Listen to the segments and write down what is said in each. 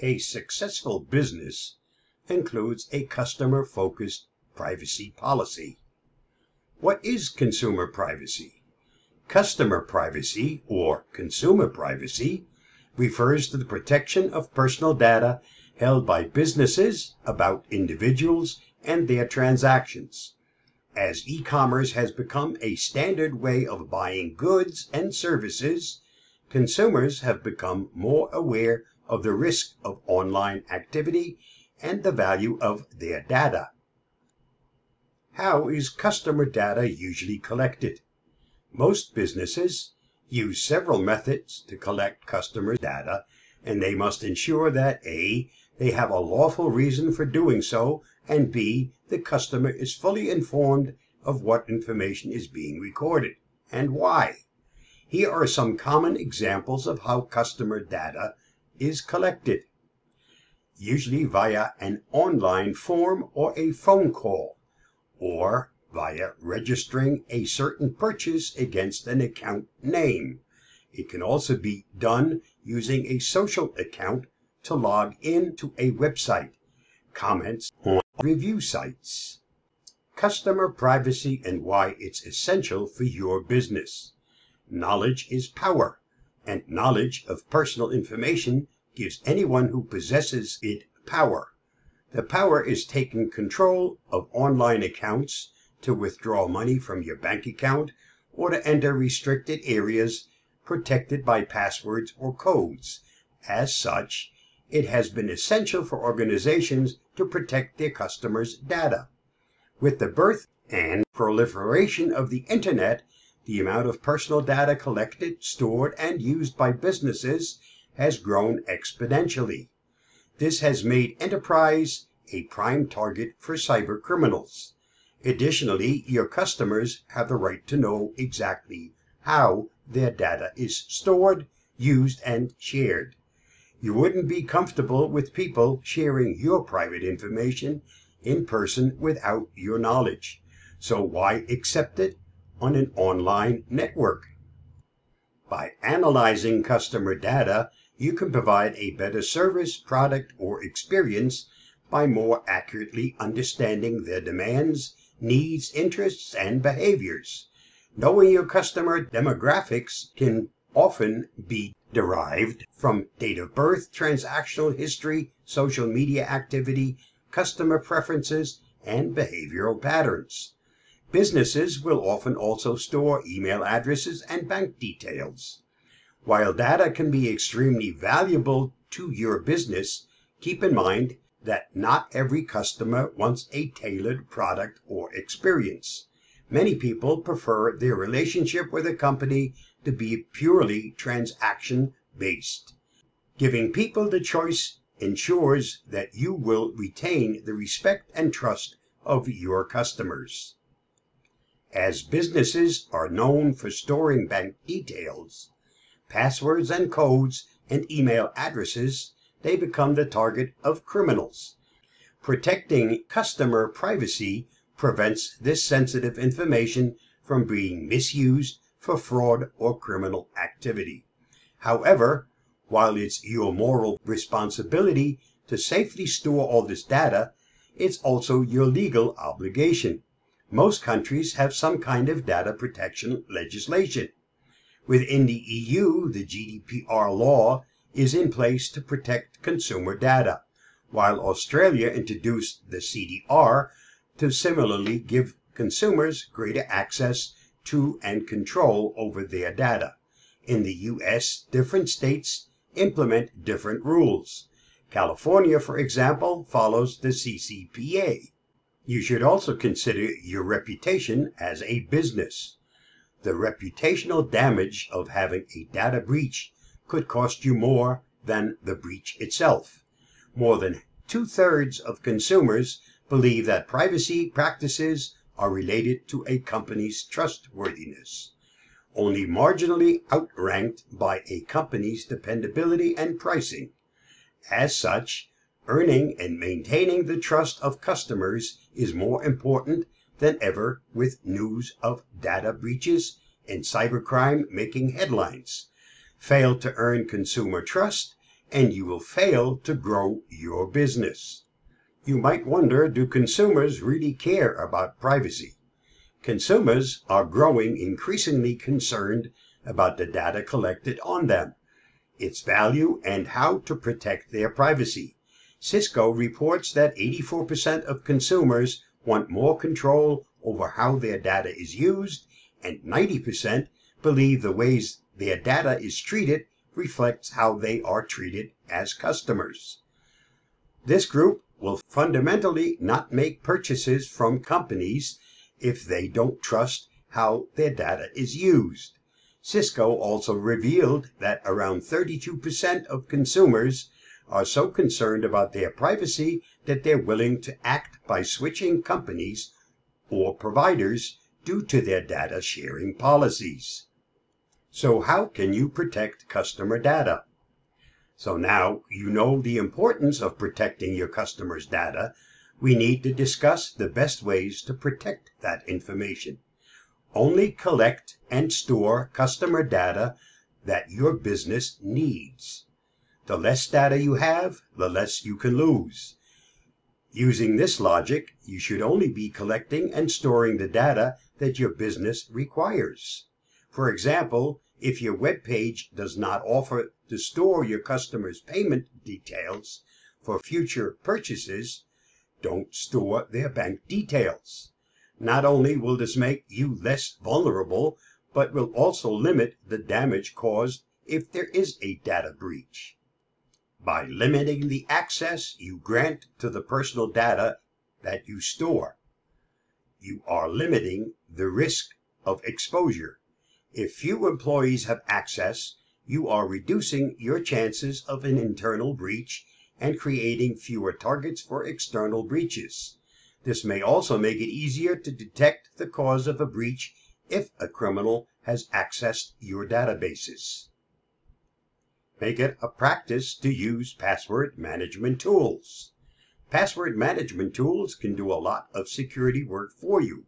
A successful business includes a customer-focused privacy policy. What is consumer privacy? Customer privacy, or consumer privacy, refers to the protection of personal data held by businesses about individuals and their transactions. As e-commerce has become a standard way of buying goods and services, consumers have become more aware of the risk of online activity and the value of their data. How is customer data usually collected? Most businesses use several methods to collect customer data, and they must ensure that A. They have a lawful reason for doing so, and B. The customer is fully informed of what information is being recorded, and why. Here are some common examples of how customer data is collected. Usually via an online form or a phone call, or via registering a certain purchase against an account name. It can also be done using a social account to log in to a website, comments on review sites. Customer privacy and why it's essential for your business. Knowledge is power, and knowledge of personal information gives anyone who possesses it power. The power is taking control of online accounts to withdraw money from your bank account or to enter restricted areas protected by passwords or codes. As such, it has been essential for organizations to protect their customers' data. With the birth and proliferation of the internet, the amount of personal data collected, stored, and used by businesses has grown exponentially. This has made enterprise a prime target for cyber criminals. Additionally, your customers have the right to know exactly how their data is stored, used, and shared. You wouldn't be comfortable with people sharing your private information in person without your knowledge. So why accept it on an online network? By analyzing customer data, you can provide a better service, product, or experience by more accurately understanding their demands, needs, interests, and behaviors. Knowing your customer demographics can often be derived from date of birth, transactional history, social media activity, customer preferences, and behavioral patterns. Businesses will often also store email addresses and bank details. While data can be extremely valuable to your business, keep in mind that not every customer wants a tailored product or experience. Many people prefer their relationship with a company to be purely transaction based. Giving people the choice ensures that you will retain the respect and trust of your customers. As businesses are known for storing bank details, passwords and codes, and email addresses, they become the target of criminals. Protecting customer privacy prevents this sensitive information from being misused for fraud or criminal activity. However, while it's your moral responsibility to safely store all this data, it's also your legal obligation. Most countries have some kind of data protection legislation. Within the EU, the GDPR law is in place to protect consumer data, while Australia introduced the CDR to similarly give consumers greater access to and control over their data. In the US, different states implement different rules. California, for example, follows the CCPA. You should also consider your reputation as a business. The reputational damage of having a data breach could cost you more than the breach itself. More than two thirds of consumers believe that privacy practices are related to a company's trustworthiness, only marginally outranked by a company's dependability and pricing. As such, earning and maintaining the trust of customers is more important than ever with news of data breaches and cybercrime making headlines. Fail to earn consumer trust, and you will fail to grow your business. You might wonder do consumers really care about privacy? Consumers are growing increasingly concerned about the data collected on them, its value, and how to protect their privacy. Cisco reports that 84% of consumers want more control over how their data is used, and 90% believe the ways their data is treated reflects how they are treated as customers. This group will fundamentally not make purchases from companies if they don't trust how their data is used. Cisco also revealed that around 32% of consumers are so concerned about their privacy that they're willing to act by switching companies or providers due to their data sharing policies. So how can you protect customer data? So now you know the importance of protecting your customers' data, we need to discuss the best ways to protect that information. Only collect and store customer data that your business needs. The less data you have, the less you can lose. Using this logic, you should only be collecting and storing the data that your business requires. For example, if your web page does not offer to store your customers' payment details for future purchases, don't store their bank details. Not only will this make you less vulnerable, but will also limit the damage caused if there is a data breach. By limiting the access you grant to the personal data that you store, you are limiting the risk of exposure. If few employees have access, you are reducing your chances of an internal breach and creating fewer targets for external breaches. This may also make it easier to detect the cause of a breach if a criminal has accessed your databases. Make it a practice to use password management tools. Password management tools can do a lot of security work for you.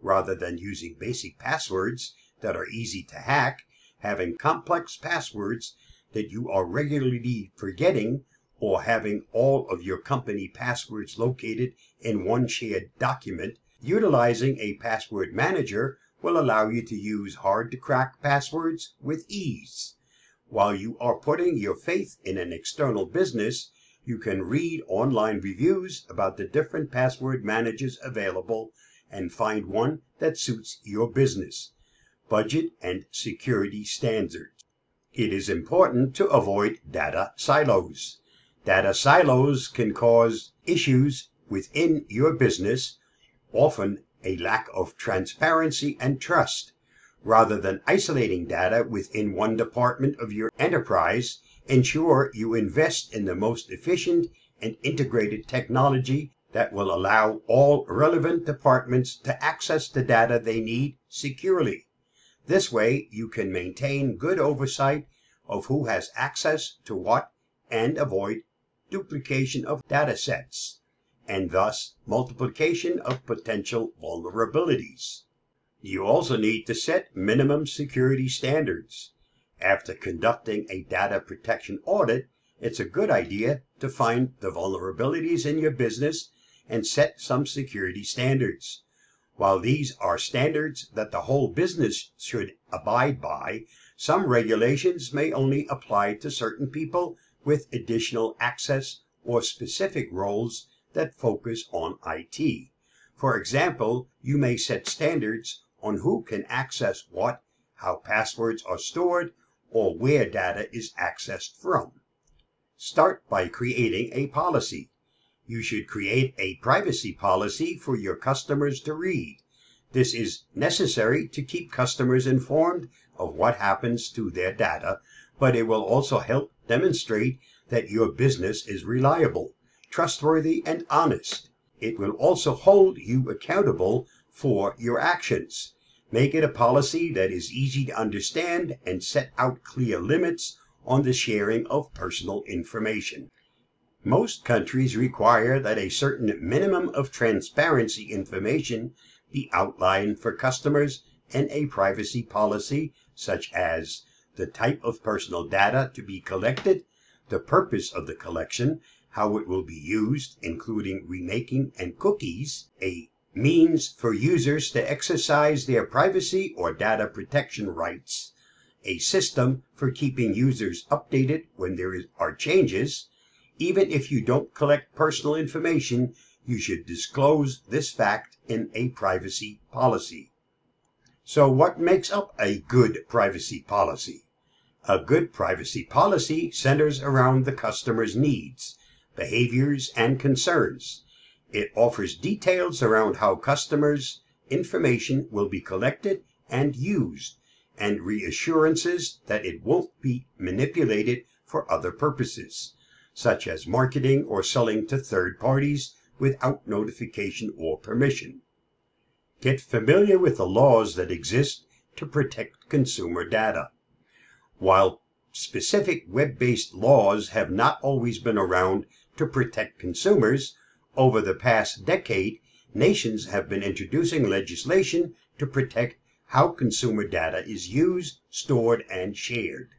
Rather than using basic passwords that are easy to hack, having complex passwords that you are regularly forgetting, or having all of your company passwords located in one shared document, utilizing a password manager will allow you to use hard to crack passwords with ease. While you are putting your faith in an external business, you can read online reviews about the different password managers available and find one that suits your business, budget, and security standards. It is important to avoid data silos. Data silos can cause issues within your business, often a lack of transparency and trust. Rather than isolating data within one department of your enterprise, ensure you invest in the most efficient and integrated technology that will allow all relevant departments to access the data they need securely. This way, you can maintain good oversight of who has access to what and avoid duplication of data sets, and thus multiplication of potential vulnerabilities. You also need to set minimum security standards. After conducting a data protection audit, it's a good idea to find the vulnerabilities in your business and set some security standards. While these are standards that the whole business should abide by, some regulations may only apply to certain people with additional access or specific roles that focus on IT. For example, you may set standards on who can access what, how passwords are stored, or where data is accessed from. Start by creating a policy. You should create a privacy policy for your customers to read. This is necessary to keep customers informed of what happens to their data, but it will also help demonstrate that your business is reliable, trustworthy, and honest. It will also hold you accountable for your actions. Make it a policy that is easy to understand and set out clear limits on the sharing of personal information. Most countries require that a certain minimum of transparency information be outlined for customers in a privacy policy, such as the type of personal data to be collected, the purpose of the collection, how it will be used, including remaking and cookies, a means for users to exercise their privacy or data protection rights, a system for keeping users updated when there are changes. Even if you don't collect personal information, you should disclose this fact in a privacy policy. So what makes up a good privacy policy? A good privacy policy centers around the customer's needs, behaviors, and concerns. It offers details around how customers' information will be collected and used, and reassurances that it won't be manipulated for other purposes, such as marketing or selling to third parties without notification or permission. Get familiar with the laws that exist to protect consumer data. While specific web based laws have not always been around to protect consumers, over the past decade, nations have been introducing legislation to protect how consumer data is used, stored, and shared.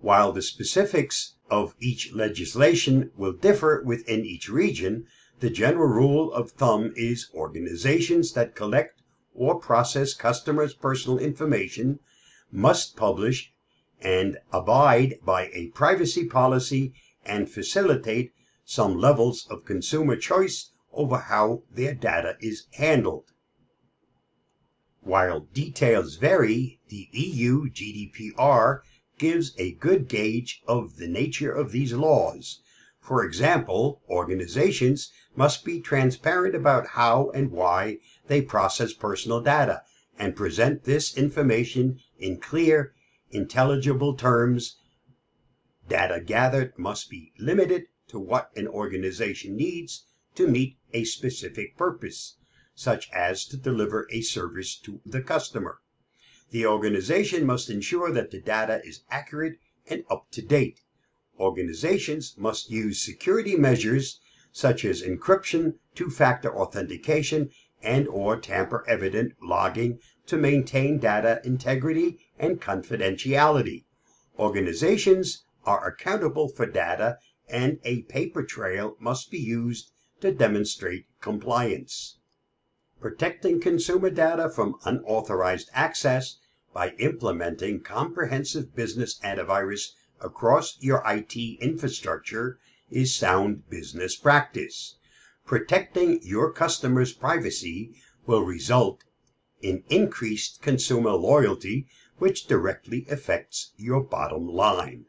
While the specifics of each legislation will differ within each region, the general rule of thumb is organizations that collect or process customers' personal information must publish and abide by a privacy policy and facilitate some levels of consumer choice over how their data is handled. While details vary, the EU GDPR gives a good gauge of the nature of these laws. For example, organizations must be transparent about how and why they process personal data and present this information in clear, intelligible terms. Data gathered must be limited to what an organization needs to meet a specific purpose, such as to deliver a service to the customer. The organization must ensure that the data is accurate and up to date. Organizations must use security measures such as encryption, two-factor authentication, and or tamper-evident logging to maintain data integrity and confidentiality. Organizations are accountable for data and a paper trail must be used to demonstrate compliance. Protecting consumer data from unauthorized access by implementing comprehensive business antivirus across your IT infrastructure is sound business practice. Protecting your customers' privacy will result in increased consumer loyalty, which directly affects your bottom line.